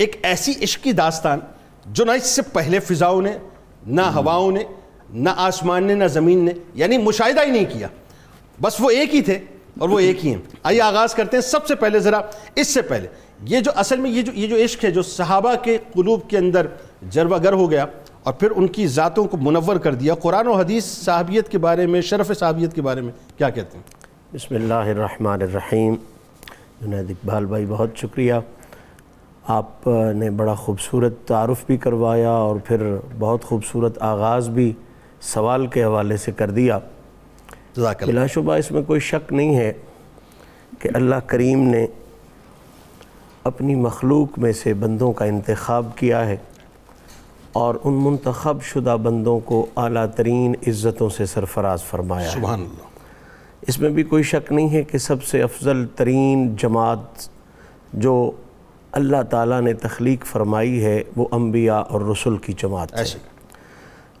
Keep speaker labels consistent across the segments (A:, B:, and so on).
A: ایک ایسی عشق کی داستان جو نہ اس سے پہلے فضاؤں نے نہ ہواؤں نے نہ آسمان نے نہ زمین نے یعنی مشاہدہ ہی نہیں کیا۔ بس وہ ایک ہی تھے اور وہ ایک ہی ہیں۔ آئیے آغاز کرتے ہیں۔ سب سے پہلے ذرا اس سے پہلے یہ جو اصل میں یہ جو یہ جو عشق ہے جو صحابہ کے قلوب کے اندر جربہ گر ہو گیا اور پھر ان کی ذاتوں کو منور کر دیا قرآن و حدیث صحابیت کے بارے میں شرف صحابیت کے بارے میں کیا کہتے ہیں؟
B: بسم اللہ الرحمن الرحیم۔ جنید اقبال بھائی بہت شکریہ۔ آپ نے بڑا خوبصورت تعارف بھی کروایا اور پھر بہت خوبصورت آغاز بھی سوال کے حوالے سے کر دیا۔ بلا شبہ اس میں کوئی شک نہیں ہے کہ اللہ کریم نے اپنی مخلوق میں سے بندوں کا انتخاب کیا ہے اور ان منتخب شدہ بندوں کو اعلیٰ ترین عزتوں سے سرفراز فرمایا
A: سبحان اللہ۔
B: اس میں بھی کوئی شک نہیں ہے کہ سب سے افضل ترین جماعت جو اللہ تعالیٰ نے تخلیق فرمائی ہے وہ انبیاء اور رسل کی جماعت
A: ایسے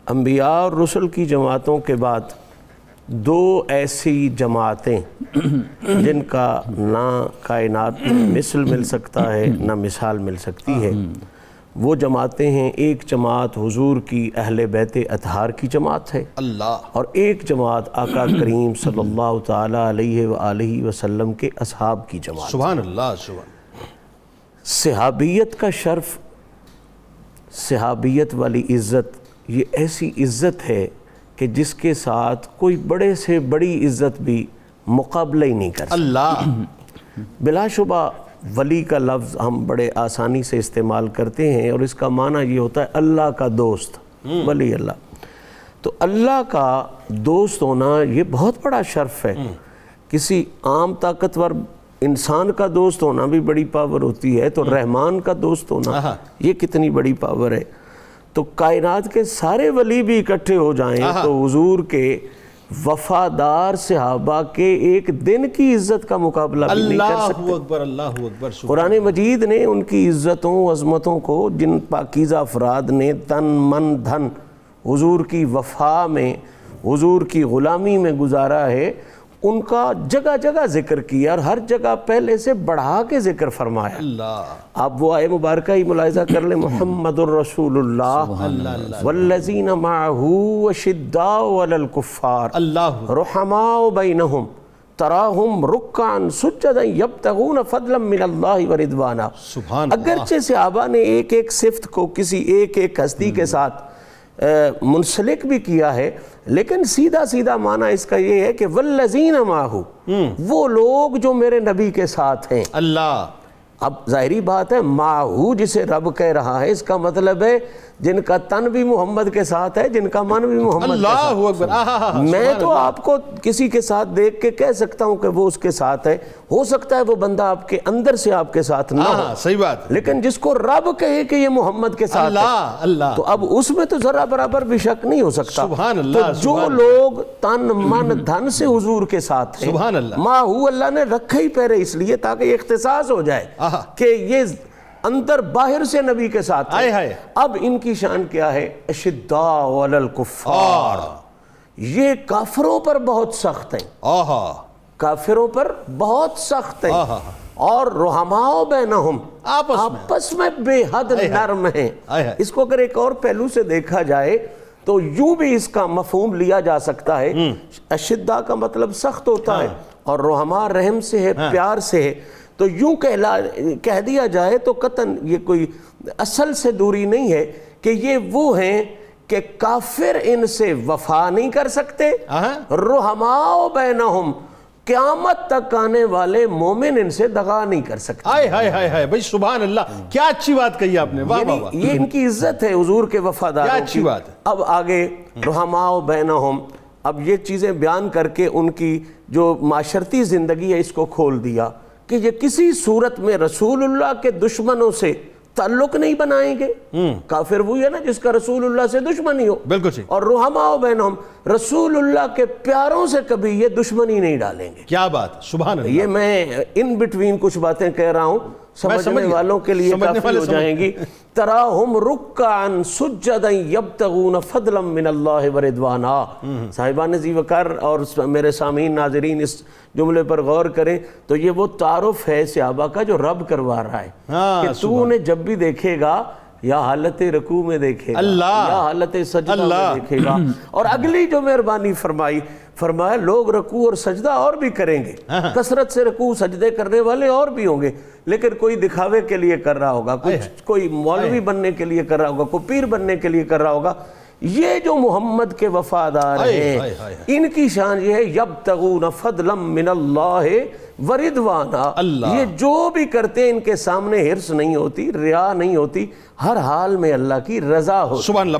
B: انبیاء اور رسل کی جماعتوں کے بعد دو ایسی جماعتیں جن کا نہ کائنات میں مثل مل سکتا ہے نہ مثال مل سکتی ہے۔ وہ جماعتیں ہیں ایک جماعت حضور کی اہل بیت اطہار کی جماعت ہے۔
A: اللہ۔
B: اور ایک جماعت آقا کریم صلی اللہ تعالیٰ علیہ وآلہ وسلم کے اصحاب کی جماعت
A: سبحان اللہ سبحان
B: صحابیت کا شرف صحابیت والی عزت یہ ایسی عزت ہے کہ جس کے ساتھ کوئی بڑے سے بڑی عزت بھی مقابلہ ہی نہیں کر سکتا
A: اللہ۔
B: بلا شبہ ولی کا لفظ ہم بڑے آسانی سے استعمال کرتے ہیں اور اس کا معنی یہ ہوتا ہے اللہ کا دوست ولی اللہ۔ تو اللہ کا دوست ہونا یہ بہت بڑا شرف ہے۔ کسی عام طاقتور انسان کا دوست ہونا بھی بڑی پاور ہوتی ہے تو رحمان کا دوست ہونا۔ یہ کتنی بڑی پاور ہے تو کائنات کے سارے ولی بھی اکٹھے ہو جائیں۔ تو حضور کے وفادار صحابہ کے ایک دن کی عزت کا مقابلہ بھی نہیں کر سکتے
A: اللہ اکبر اللہ اکبر
B: قرآن مجید نے ان کی عزتوں عظمتوں کو جن پاکیزہ افراد نے تن من دھن حضور کی وفا میں حضور کی غلامی میں گزارا ہے ان کا جگہ جگہ ذکر کیا اور ہر جگہ پہلے سے بڑھا کے ذکر فرمایا۔
A: اللہ۔
B: آپ وہ آئے مبارکہ ہی ملاحظہ کر لیں۔ محمد الرسول اللہ۔ والذین معہو اشداء علی الکفار۔
A: اللہ۔
B: رحماء بینہم۔ تراہم رکعن سجدا یبتغون فضلا من اللہ ورضوانا اگرچہ صحابہ نے ایک ایک صفت کو کسی ایک ایک ہستی کے ساتھ منسلک بھی کیا ہے لیکن سیدھا سیدھا معنی اس کا یہ ہے کہ والذین ماہو وہ لوگ جو میرے نبی کے ساتھ ہیں۔
A: اللہ۔
B: اب ظاہری بات ہے ماہو جسے رب کہہ رہا ہے اس کا مطلب ہے جن کا تن بھی محمد کے ساتھ ہے جن کا من بھی محمد کے
A: اللہ
B: ساتھ
A: اکبر آہا
B: میں تو آپ کو کسی کے ساتھ دیکھ کے کہہ سکتا ہوں کہ وہ اس کے ساتھ ہے۔ ہو سکتا ہے وہ بندہ آپ کے اندر سے آپ کے ساتھ نہ ہو۔
A: صحیح بات۔
B: لیکن جس کو رب کہے کہ یہ محمد کے ساتھ ہے
A: اللہ اللہ۔
B: تو اب اس میں تو ذرا برابر بھی شک نہیں ہو سکتا۔
A: سبحان اللہ،
B: تو جو لوگ تن من دھن سے حضور کے ساتھ ہیں
A: سبحان اللہ۔
B: ماہو اللہ نے رکھا ہی پہرے اس لیے تاکہ یہ اختصاص ہو جائے۔ کہ یہ اندر باہر سے نبی کے ساتھ
A: آئے ہائے
B: اب ان کی شان کیا ہے؟ اشداء علی الکفار۔ یہ کافروں پر بہت سخت ہیں۔
A: آہا۔
B: کافروں پر بہت سخت ہیں۔ اور رحماؤ بینہم۔
A: آپس میں۔
B: بے حد
A: آئے۔
B: نرم ہیں۔
A: آئے۔
B: اس کو اگر ایک اور پہلو سے دیکھا جائے تو یوں بھی اس کا مفہوم لیا جا سکتا ہے۔ اشدہ کا مطلب سخت ہوتا ہے۔ اور رحمہ رحم سے ہے پیار سے ہے۔ تو یوں کہلا کہہ دیا جائے تو قطن یہ کوئی اصل سے دوری نہیں ہے کہ یہ وہ ہیں کہ کافر ان سے وفا نہیں کر سکتے۔ رحماؤ بینہم قیامت تک آنے والے مومن ان سے دغا نہیں کر سکتے۔
A: آئے ہائے ہائے ہائے بھائی سبحان اللہ کیا اچھی بات کہی آپ نے واہ واہ واہ۔
B: یعنی یہ ان کی عزت ہے حضور کے وفاداروں
A: کیا اچھی بات ہے۔
B: اب آگے رحماؤ بینہم اب یہ چیزیں بیان کر کے ان کی جو معاشرتی زندگی ہے اس کو کھول دیا۔ کہ یہ کسی صورت میں رسول اللہ کے دشمنوں سے تعلق نہیں بنائیں گے۔ کافر وہی ہے نا جس کا رسول اللہ سے دشمنی ہو۔
A: بالکل
B: اور رحماؤ بینہم۔ رسول اللہ کے پیاروں سے کبھی یہ دشمنی نہیں ڈالیں گے۔
A: کیا بات سبحان اللہ۔
B: یہ میں ان بٹوین کچھ باتیں کہہ رہا ہوں۔
A: سمجھ
B: سمجھنے۔ والوں کے لیے کافی ہو جائیں گی۔ تراہم رکعن سجدا یبتغون فضلا من اللہ ورضوانا صاحبان زی وقار اور میرے سامعین ناظرین اس جملے پر غور کریں تو یہ وہ تعارف ہے صحابہ کا جو رب کروا رہا ہے۔
A: ہاں،
B: کہ تو انہیں جب بھی دیکھے گا یا حالت رکوع میں دیکھے گا
A: اللہ
B: یا حالت سجدہ میں
A: اللہ۔
B: دیکھے گا۔ اور اگلی جو مہربانی فرمائی فرمایا لوگ رکوع اور سجدہ اور بھی کریں گے۔ کثرت سے رکوع سجدے کرنے والے اور بھی ہوں گے۔ لیکن کوئی دکھاوے کے لیے کر رہا ہوگا کچھ کوئی مولوی بننے کے لیے کر رہا ہوگا کوئی پیر بننے کے لیے کر رہا ہوگا۔ یہ جو محمد کے وفادار ہیں۔ ان کی شان یہ ہے یبتغون فضلا من اللہ وردوانا
A: اللہ۔
B: یہ جو بھی کرتے ہیں ان کے سامنے حرص نہیں ہوتی ریا نہیں ہوتی ہر حال میں اللہ کی رضا
A: سبحان اللہ